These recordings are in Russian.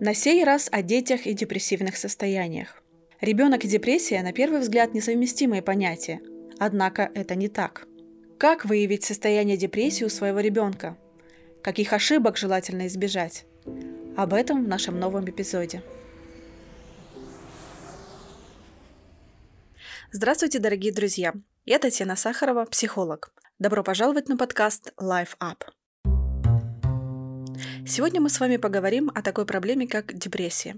На сей раз о детях и депрессивных состояниях. Ребенок и депрессия на первый взгляд несовместимые понятия, однако это не так. Как выявить состояние депрессии у своего ребенка? Каких ошибок желательно избежать? Об этом в нашем новом эпизоде. Здравствуйте, дорогие друзья! Я Татьяна Сахарова, психолог. Добро пожаловать на подкаст Life Up. Сегодня мы с вами поговорим о такой проблеме, как депрессия.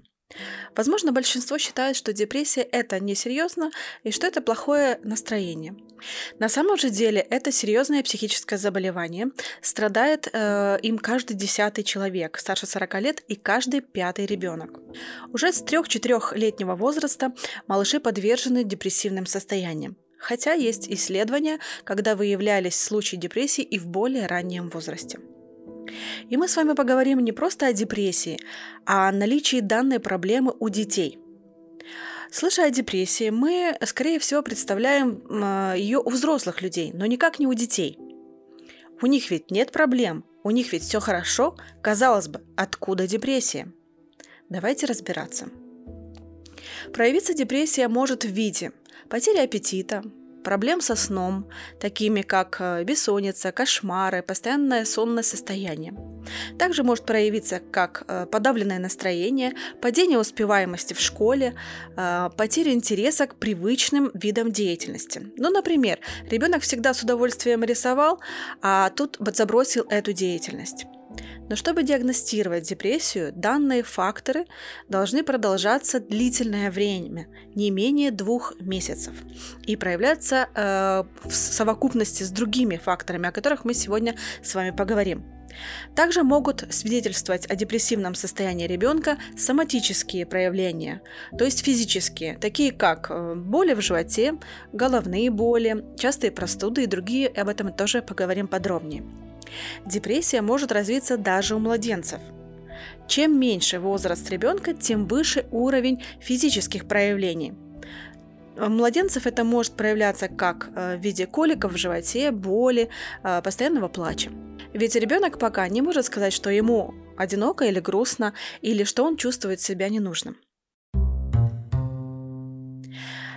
Возможно, большинство считает, что депрессия – это несерьезно и что это плохое настроение. На самом же деле это серьезное психическое заболевание. Страдает э, им каждый десятый человек старше 40 лет и каждый пятый ребенок. Уже с 3-4-летнего возраста малыши подвержены депрессивным состояниям. Хотя есть исследования, когда выявлялись случаи депрессии и в более раннем возрасте. И мы с вами поговорим не просто о депрессии, а о наличии данной проблемы у детей. Слыша о депрессии, мы, скорее всего, представляем ее у взрослых людей, но никак не у детей. У них ведь нет проблем, у них ведь все хорошо. Казалось бы, откуда депрессия? Давайте разбираться. Проявиться депрессия может в виде потери аппетита, проблем со сном, такими как э, бессонница, кошмары, постоянное сонное состояние. Также может проявиться как э, подавленное настроение, падение успеваемости в школе, э, потеря интереса к привычным видам деятельности. Ну, например, ребенок всегда с удовольствием рисовал, а тут забросил эту деятельность. Но чтобы диагностировать депрессию, данные факторы должны продолжаться длительное время, не менее двух месяцев, и проявляться э, в совокупности с другими факторами, о которых мы сегодня с вами поговорим. Также могут свидетельствовать о депрессивном состоянии ребенка соматические проявления, то есть физические, такие как э, боли в животе, головные боли, частые простуды и другие, об этом мы тоже поговорим подробнее. Депрессия может развиться даже у младенцев. Чем меньше возраст ребенка, тем выше уровень физических проявлений. У младенцев это может проявляться как э, в виде коликов в животе, боли, э, постоянного плача. Ведь ребенок пока не может сказать, что ему одиноко или грустно, или что он чувствует себя ненужным.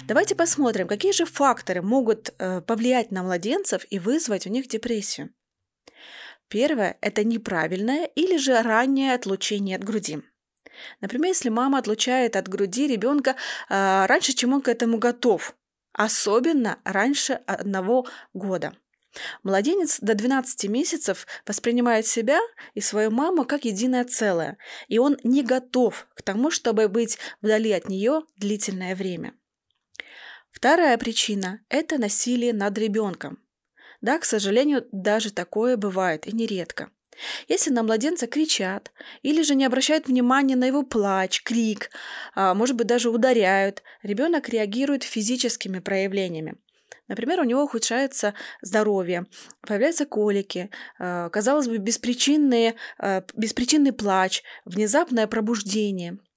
Давайте посмотрим, какие же факторы могут э, повлиять на младенцев и вызвать у них депрессию. Первое – это неправильное или же раннее отлучение от груди. Например, если мама отлучает от груди ребенка э, раньше, чем он к этому готов, особенно раньше одного года. Младенец до 12 месяцев воспринимает себя и свою маму как единое целое, и он не готов к тому, чтобы быть вдали от нее длительное время. Вторая причина – это насилие над ребенком. Да, к сожалению, даже такое бывает и нередко. Если на младенца кричат или же не обращают внимания на его плач, крик, а, может быть, даже ударяют, ребенок реагирует физическими проявлениями. Например, у него ухудшается здоровье, появляются колики, а, казалось бы, беспричинные, а, беспричинный плач, внезапное пробуждение –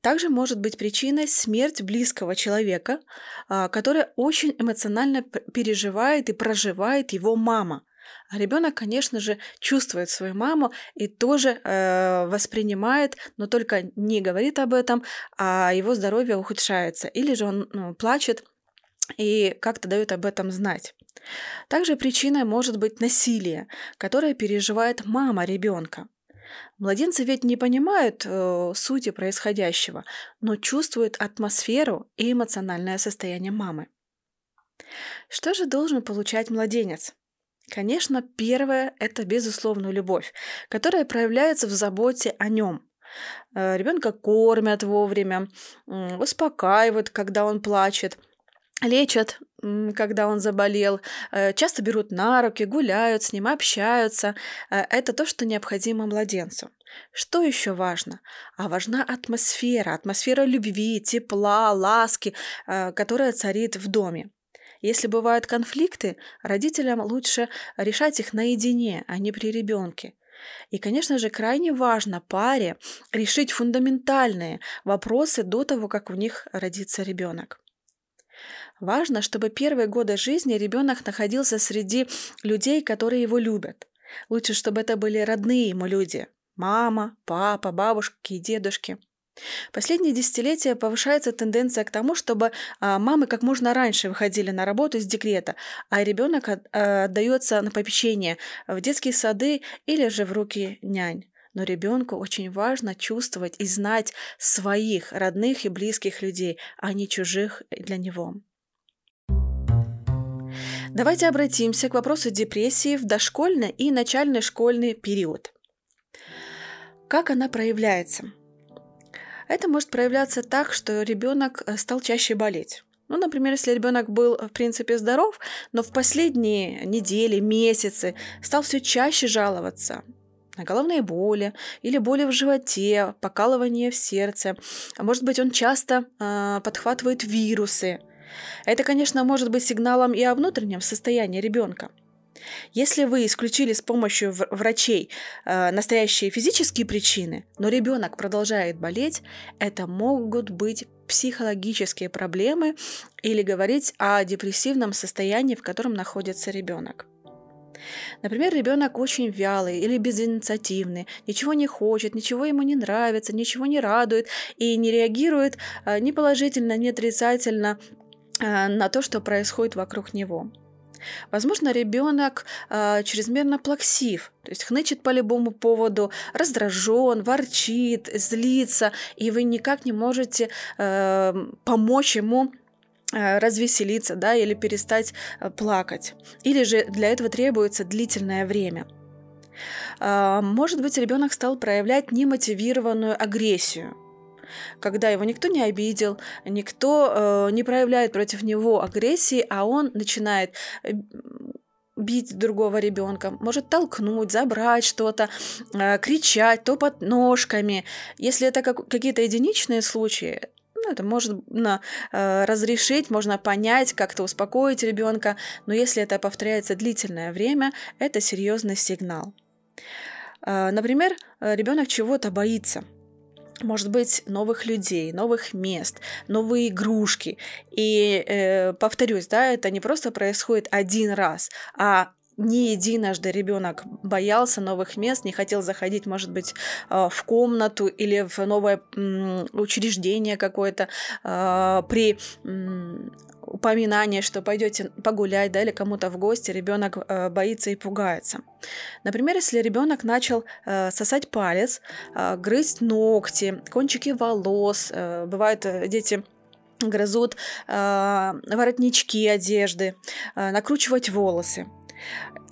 также может быть причиной смерть близкого человека, а, который очень эмоционально переживает и проживает его мама. А ребенок, конечно же, чувствует свою маму и тоже э, воспринимает, но только не говорит об этом, а его здоровье ухудшается. Или же он ну, плачет и как-то дает об этом знать. Также причиной может быть насилие, которое переживает мама ребенка. Младенцы ведь не понимают э, сути происходящего, но чувствуют атмосферу и эмоциональное состояние мамы. Что же должен получать младенец? Конечно, первое – это безусловную любовь, которая проявляется в заботе о нем. Э, ребенка кормят вовремя, успокаивают, когда он плачет – лечат, когда он заболел, э, часто берут на руки, гуляют с ним, общаются. Э, это то, что необходимо младенцу. Что еще важно? А важна атмосфера, атмосфера любви, тепла, ласки, э, которая царит в доме. Если бывают конфликты, родителям лучше решать их наедине, а не при ребенке. И, конечно же, крайне важно паре решить фундаментальные вопросы до того, как у них родится ребенок. Важно, чтобы первые годы жизни ребенок находился среди людей, которые его любят. Лучше, чтобы это были родные ему люди. мама, папа, бабушки и дедушки. Последние десятилетия повышается тенденция к тому, чтобы а, мамы как можно раньше выходили на работу из декрета, а ребенок а, отдается на попечение в детские сады или же в руки нянь. Но ребенку очень важно чувствовать и знать своих родных и близких людей, а не чужих для него. Давайте обратимся к вопросу депрессии в дошкольный и начальный школьный период. Как она проявляется? Это может проявляться так, что ребенок э, стал чаще болеть. Ну, например, если ребенок был, в принципе, здоров, но в последние недели, месяцы стал все чаще жаловаться на головные боли или боли в животе, покалывание в сердце. А может быть, он часто э, подхватывает вирусы. Это, конечно, может быть сигналом и о внутреннем состоянии ребенка. Если вы исключили с помощью врачей э, настоящие физические причины, но ребенок продолжает болеть, это могут быть психологические проблемы или говорить о депрессивном состоянии, в котором находится ребенок. Например, ребенок очень вялый или безинициативный, ничего не хочет, ничего ему не нравится, ничего не радует и не реагирует э, ни положительно, ни отрицательно на то, что происходит вокруг него. Возможно, ребенок э, чрезмерно плаксив, то есть хнычет по любому поводу, раздражен, ворчит, злится, и вы никак не можете э, помочь ему Э, развеселиться, да, или перестать э, плакать. Или же для этого требуется длительное время. А, может быть, ребенок стал проявлять немотивированную агрессию, когда его никто не обидел, никто э, не проявляет против него агрессии, а он начинает бить другого ребенка, может толкнуть, забрать что-то, кричать, топать ножками. Если это как, какие-то единичные случаи, ну, это можно э, разрешить, можно понять, как-то успокоить ребенка, но если это повторяется длительное время, это серьезный сигнал. Э, например, ребенок чего-то боится, может быть, новых людей, новых мест, новые игрушки. И э, повторюсь, да, это не просто происходит один раз, а не единожды ребенок боялся новых мест, не хотел заходить, может быть, э, в комнату или в новое учреждение какое-то э, при упоминании, что пойдете погулять, да, или кому-то в гости, ребенок э, боится и пугается. Например, если ребенок начал сосать палец, грызть ногти, кончики волос, бывают дети грызут воротнички одежды, накручивать волосы.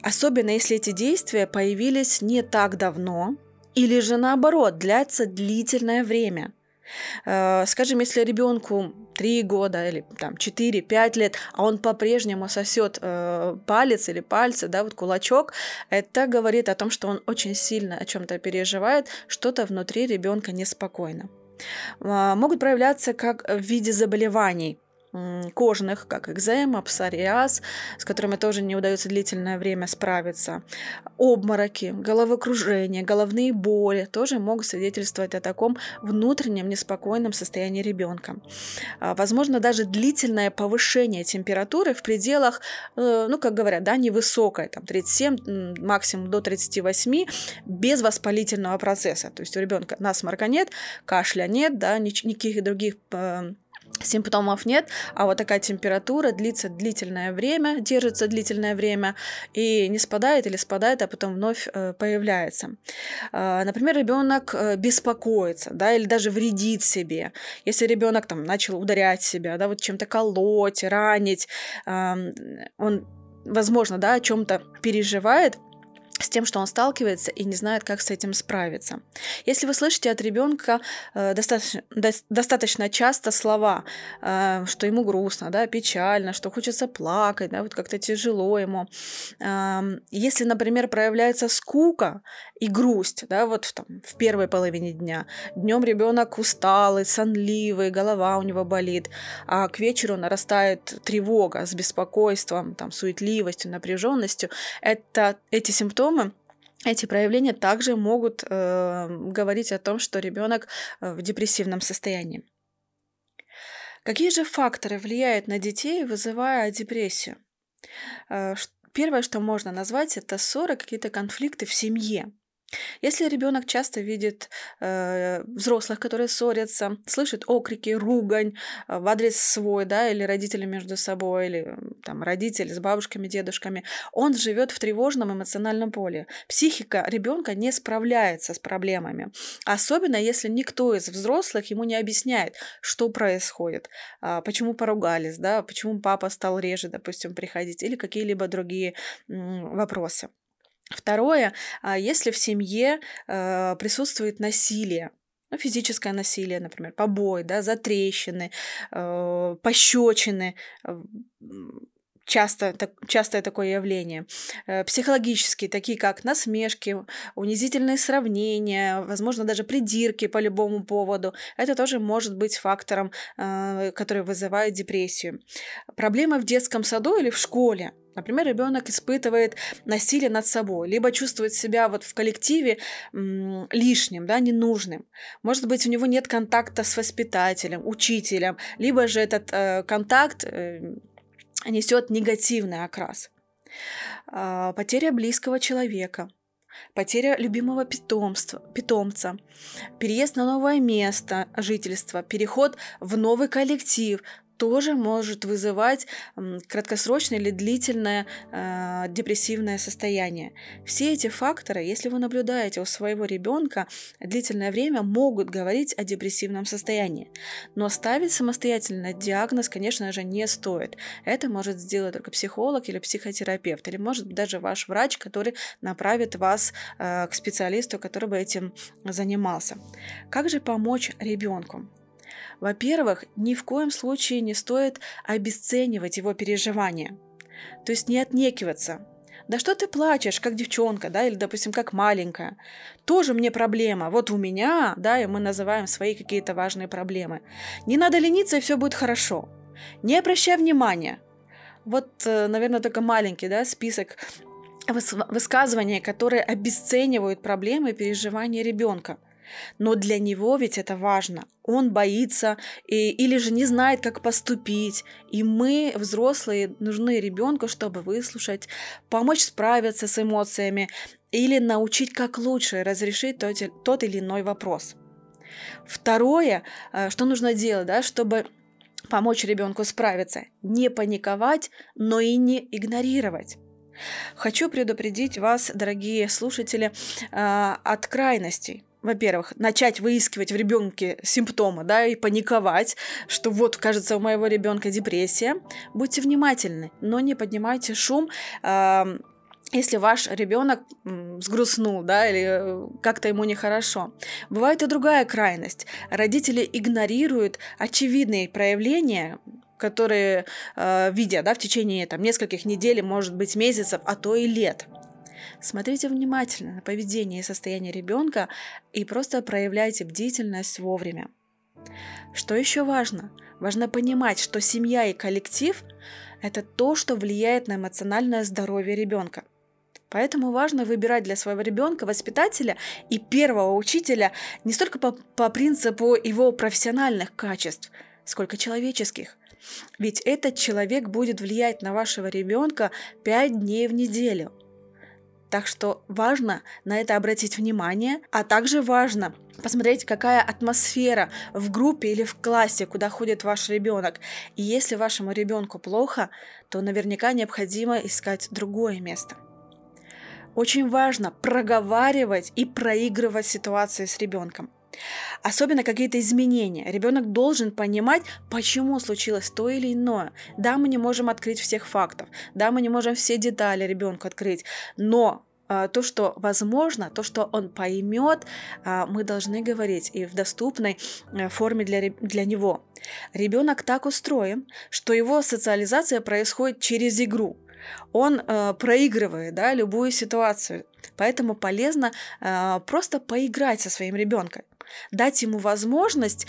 Особенно если эти действия появились не так давно, или же наоборот, длятся длительное время. Э, скажем, если ребенку 3 года или там 4-5 лет, а он по-прежнему сосет э, палец или пальцы, да, вот кулачок, это говорит о том, что он очень сильно о чем-то переживает, что-то внутри ребенка неспокойно. Э, могут проявляться как в виде заболеваний кожных, как экзема, псориаз, с которыми тоже не удается длительное время справиться. Обмороки, головокружение, головные боли тоже могут свидетельствовать о таком внутреннем неспокойном состоянии ребенка. А, возможно, даже длительное повышение температуры в пределах, э, ну, как говорят, да, невысокой, там 37, максимум до 38, без воспалительного процесса. То есть у ребенка насморка нет, кашля нет, да, никаких других симптомов нет, а вот такая температура длится длительное время, держится длительное время и не спадает или спадает, а потом вновь э, появляется. Э, например, ребенок э, беспокоится, да, или даже вредит себе. Если ребенок там начал ударять себя, да, вот чем-то колоть, ранить, он, возможно, да, о чем-то переживает, с тем, что он сталкивается и не знает, как с этим справиться. Если вы слышите от ребенка э, достаточно, до, достаточно часто слова, э, что ему грустно, да, печально, что хочется плакать, да, вот как-то тяжело ему. Э, если, например, проявляется скука и грусть, да, вот в, там, в первой половине дня, днем ребенок усталый, сонливый, голова у него болит, а к вечеру нарастает тревога с беспокойством, там, суетливостью, напряженностью, это эти симптомы симптомы, эти проявления также могут э, говорить о том, что ребенок э, в депрессивном состоянии. Какие же факторы влияют на детей, вызывая депрессию? Э, первое, что можно назвать, это ссоры, какие-то конфликты в семье. Если ребенок часто видит э, взрослых, которые ссорятся, слышит окрики, ругань э, в адрес свой, да, или родители между собой, или там родители с бабушками, дедушками, он живет в тревожном эмоциональном поле. Психика ребенка не справляется с проблемами, особенно если никто из взрослых ему не объясняет, что происходит, э, почему поругались, да, почему папа стал реже, допустим, приходить, или какие-либо другие э, вопросы. Второе, а, если в семье э, присутствует насилие, ну, физическое насилие, например, побои, да, затрещины, э, пощечины, э, часто, так, частое такое явление. Психологические, такие как насмешки, унизительные сравнения, возможно, даже придирки по любому поводу. Это тоже может быть фактором, который вызывает депрессию. Проблемы в детском саду или в школе. Например, ребенок испытывает насилие над собой, либо чувствует себя вот в коллективе лишним, да, ненужным. Может быть, у него нет контакта с воспитателем, учителем, либо же этот э, контакт э, несет негативный окрас. Э, потеря близкого человека, потеря любимого питомства, питомца, переезд на новое место жительства, переход в новый коллектив, тоже может вызывать краткосрочное или длительное э, депрессивное состояние. Все эти факторы, если вы наблюдаете у своего ребенка длительное время, могут говорить о депрессивном состоянии. Но ставить самостоятельно диагноз, конечно же, не стоит. Это может сделать только психолог или психотерапевт, или может быть даже ваш врач, который направит вас э, к специалисту, который бы этим занимался. Как же помочь ребенку? Во-первых, ни в коем случае не стоит обесценивать его переживания. То есть не отнекиваться. Да что ты плачешь, как девчонка, да, или, допустим, как маленькая. Тоже мне проблема. Вот у меня, да, и мы называем свои какие-то важные проблемы. Не надо лениться, и все будет хорошо. Не обращай внимания. Вот, э, наверное, только маленький, да, список высказываний, которые обесценивают проблемы и переживания ребенка – но для него ведь это важно. Он боится и, или же не знает, как поступить. И мы, взрослые, нужны ребенку, чтобы выслушать, помочь справиться с эмоциями или научить, как лучше разрешить тот, тот или иной вопрос. Второе, э, что нужно делать, да, чтобы помочь ребенку справиться, не паниковать, но и не игнорировать. Хочу предупредить вас, дорогие слушатели, э, от крайностей во-первых, начать выискивать в ребенке симптомы, да, и паниковать, что вот, кажется, у моего ребенка депрессия. Будьте внимательны, но не поднимайте шум. Э, если ваш ребенок сгрустнул, да, или э, как-то ему нехорошо. Бывает и другая крайность. Родители игнорируют очевидные проявления, которые э, видя, да, в течение там нескольких недель, может быть, месяцев, а то и лет. Смотрите внимательно на поведение и состояние ребенка и просто проявляйте бдительность вовремя. Что еще важно? Важно понимать, что семья и коллектив – это то, что влияет на эмоциональное здоровье ребенка. Поэтому важно выбирать для своего ребенка воспитателя и первого учителя не столько по, по принципу его профессиональных качеств, сколько человеческих. Ведь этот человек будет влиять на вашего ребенка 5 дней в неделю – так что важно на это обратить внимание, а также важно посмотреть, какая атмосфера в группе или в классе, куда ходит ваш ребенок. И если вашему ребенку плохо, то наверняка необходимо искать другое место. Очень важно проговаривать и проигрывать ситуации с ребенком. Особенно какие-то изменения. Ребенок должен понимать, почему случилось то или иное. Да, мы не можем открыть всех фактов, да, мы не можем все детали ребенку открыть, но а, то, что возможно, то, что он поймет, а, мы должны говорить и в доступной э, форме для, для него. Ребенок так устроен, что его социализация происходит через игру. Он э, проигрывает да, любую ситуацию. Поэтому полезно э, просто поиграть со своим ребенком дать ему возможность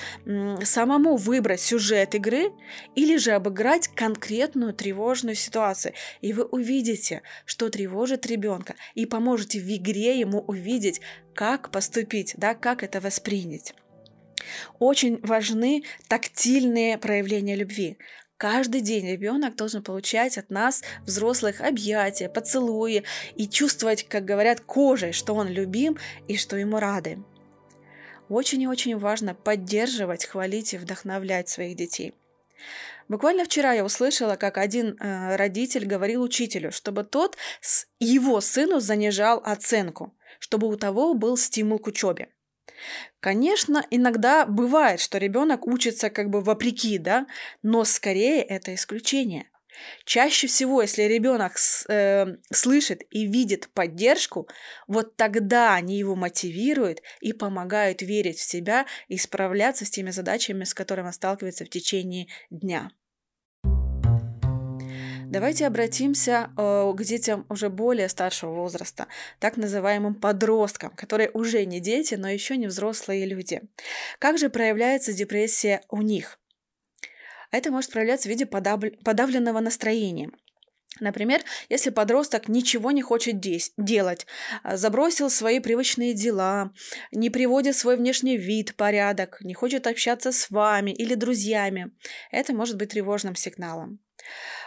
самому выбрать сюжет игры или же обыграть конкретную тревожную ситуацию. И вы увидите, что тревожит ребенка, и поможете в игре ему увидеть, как поступить, да, как это воспринять. Очень важны тактильные проявления любви Каждый день ребенок должен получать от нас, взрослых, объятия, поцелуи и чувствовать, как говорят, кожей, что он любим и что ему рады. Очень и очень важно поддерживать, хвалить и вдохновлять своих детей. Буквально вчера я услышала, как один э, родитель говорил учителю, чтобы тот с его сыну занижал оценку, чтобы у того был стимул к учебе. Конечно, иногда бывает, что ребенок учится как бы вопреки, да, но скорее это исключение. Чаще всего, если ребенок э, слышит и видит поддержку, вот тогда они его мотивируют и помогают верить в себя и справляться с теми задачами, с которыми он сталкивается в течение дня. Давайте обратимся э, к детям уже более старшего возраста, так называемым подросткам, которые уже не дети, но еще не взрослые люди. Как же проявляется депрессия у них? Это может проявляться в виде подавленного настроения. Например, если подросток ничего не хочет делать, а, забросил свои привычные дела, не приводит свой внешний вид в порядок, не хочет общаться с вами или друзьями, это может быть тревожным сигналом.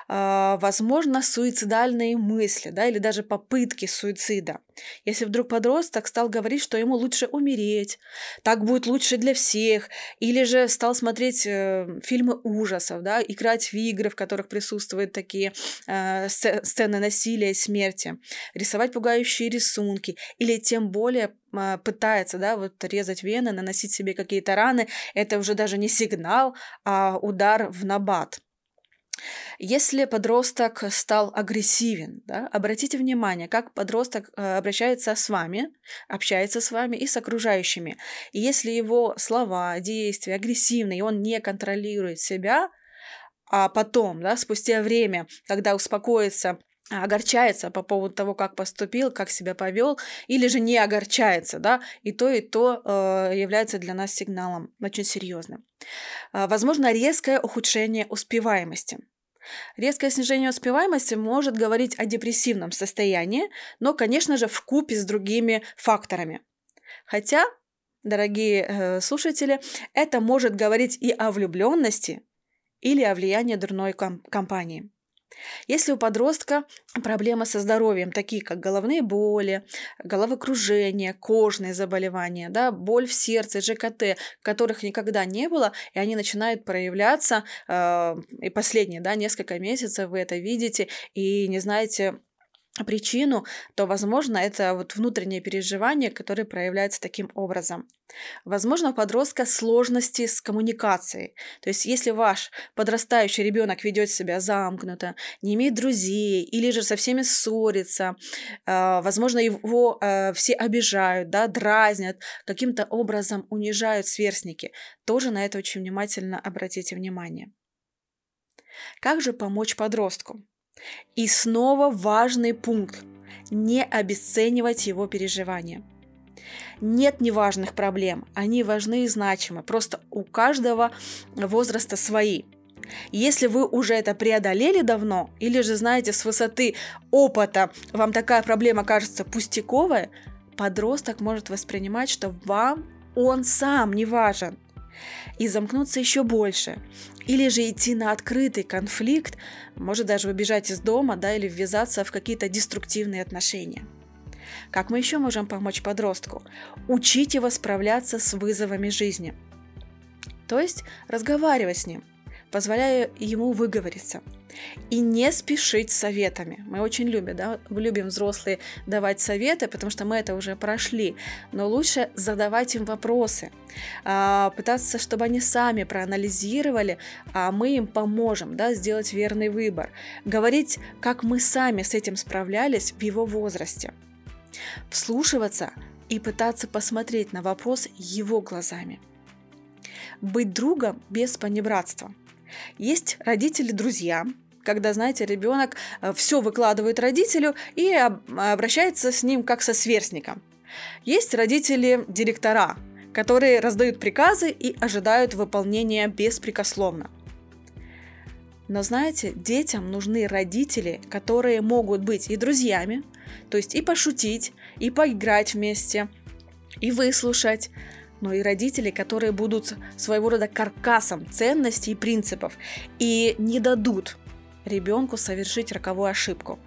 А, возможно, суицидальные мысли, да, или даже попытки суицида. Если вдруг подросток стал говорить, что ему лучше умереть, так будет лучше для всех, или же стал смотреть э, фильмы ужасов, да, играть в игры, в которых присутствуют такие э, сцены насилия и смерти, рисовать пугающие рисунки, или тем более э, пытается, да, вот резать вены, наносить себе какие-то раны, это уже даже не сигнал, а удар в набат. Если подросток стал агрессивен, да, обратите внимание, как подросток э, обращается с вами, общается с вами и с окружающими. И если его слова, действия агрессивны, и он не контролирует себя, а потом, да, спустя время, когда успокоится, огорчается по поводу того, как поступил, как себя повел, или же не огорчается, да, и то, и то э, является для нас сигналом очень серьезным. Э, возможно, резкое ухудшение успеваемости. Резкое снижение успеваемости может говорить о депрессивном состоянии, но, конечно же, в купе с другими факторами. Хотя, дорогие э, слушатели, это может говорить и о влюбленности или о влиянии дурной ком- компании. Если у подростка проблемы со здоровьем, такие как головные боли, головокружение, кожные заболевания, да, боль в сердце, ЖКТ, которых никогда не было, и они начинают проявляться, э, и последние да, несколько месяцев вы это видите, и не знаете, причину, то, возможно, это вот внутреннее переживание, которое проявляется таким образом. Возможно, у подростка сложности с коммуникацией. То есть, если ваш подрастающий ребенок ведет себя замкнуто, не имеет друзей или же со всеми ссорится, э, возможно, его э, все обижают, да, дразнят, каким-то образом унижают сверстники, тоже на это очень внимательно обратите внимание. Как же помочь подростку? И снова важный пункт – не обесценивать его переживания. Нет неважных проблем, они важны и значимы, просто у каждого возраста свои. Если вы уже это преодолели давно, или же знаете с высоты опыта, вам такая проблема кажется пустяковая, подросток может воспринимать, что вам он сам не важен и замкнуться еще больше. Или же идти на открытый конфликт, может даже выбежать из дома, да, или ввязаться в какие-то деструктивные отношения. Как мы еще можем помочь подростку? Учить его справляться с вызовами жизни. То есть разговаривать с ним, позволяя ему выговориться – и не спешить советами. Мы очень любим, да, любим взрослые давать советы, потому что мы это уже прошли. Но лучше задавать им вопросы, а, пытаться, чтобы они сами проанализировали, а мы им поможем да, сделать верный выбор. Говорить, как мы сами с этим справлялись в его возрасте. Вслушиваться и пытаться посмотреть на вопрос его глазами. Быть другом без понебратства. Есть родители-друзья, когда, знаете, ребенок э, все выкладывает родителю и обращается с ним как со сверстником. Есть родители-директора, которые раздают приказы и ожидают выполнения беспрекословно. Но знаете, детям нужны родители, которые могут быть и друзьями, то есть и пошутить, и поиграть вместе, и выслушать, но и родители, которые будут своего рода каркасом ценностей и принципов и не дадут ребенку совершить роковую ошибку,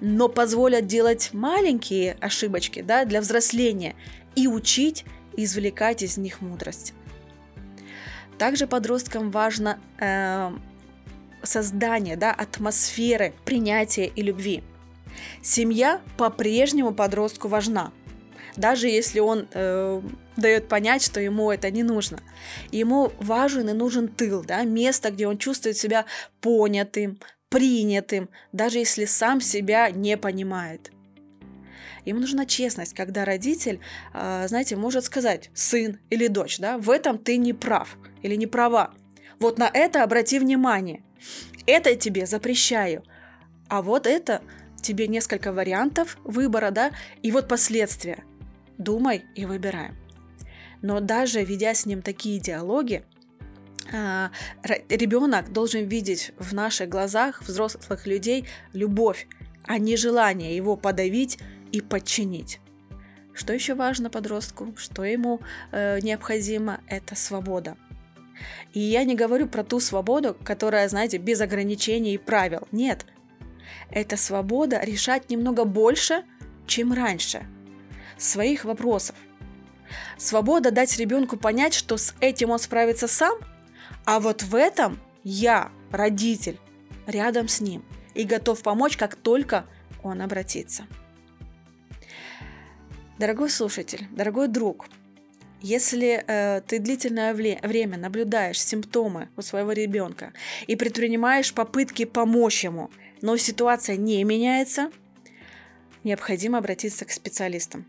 но позволят делать маленькие ошибочки да, для взросления и учить, извлекать из них мудрость. Также подросткам важно э, создание да, атмосферы принятия и любви. Семья по-прежнему подростку важна, даже если он э, дает понять, что ему это не нужно. Ему важен и нужен тыл, да, место, где он чувствует себя понятым, принятым, даже если сам себя не понимает. Ему нужна честность, когда родитель, э, знаете, может сказать, сын или дочь, да, в этом ты не прав или не права. Вот на это обрати внимание. Это тебе запрещаю. А вот это тебе несколько вариантов выбора, да, и вот последствия. Думай и выбирай. Но даже ведя с ним такие диалоги, а, ребенок должен видеть в наших глазах взрослых людей любовь, а не желание его подавить и подчинить. Что еще важно подростку, что ему э, необходимо, это свобода. И я не говорю про ту свободу, которая, знаете, без ограничений и правил. Нет. Это свобода решать немного больше, чем раньше. Своих вопросов. Свобода дать ребенку понять, что с этим он справится сам, а вот в этом я, родитель, рядом с ним и готов помочь, как только он обратится. Дорогой слушатель, дорогой друг, если э, ты длительное время наблюдаешь симптомы у своего ребенка и предпринимаешь попытки помочь ему, но ситуация не меняется, необходимо обратиться к специалистам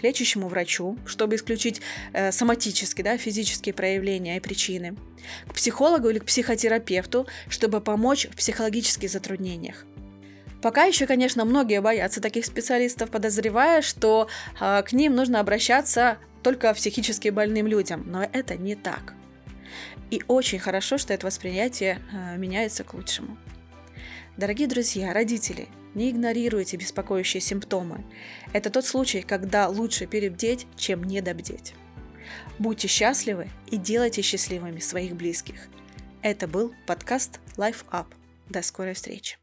к лечащему врачу, чтобы исключить э, соматические, да, физические проявления и причины, к психологу или к психотерапевту, чтобы помочь в психологических затруднениях. Пока еще, конечно, многие боятся таких специалистов, подозревая, что э, к ним нужно обращаться только психически больным людям, но это не так. И очень хорошо, что это восприятие э, меняется к лучшему. Дорогие друзья, родители, не игнорируйте беспокоящие симптомы. Это тот случай, когда лучше перебдеть, чем недобдеть. Будьте счастливы и делайте счастливыми своих близких. Это был подкаст Life Up. До скорой встречи.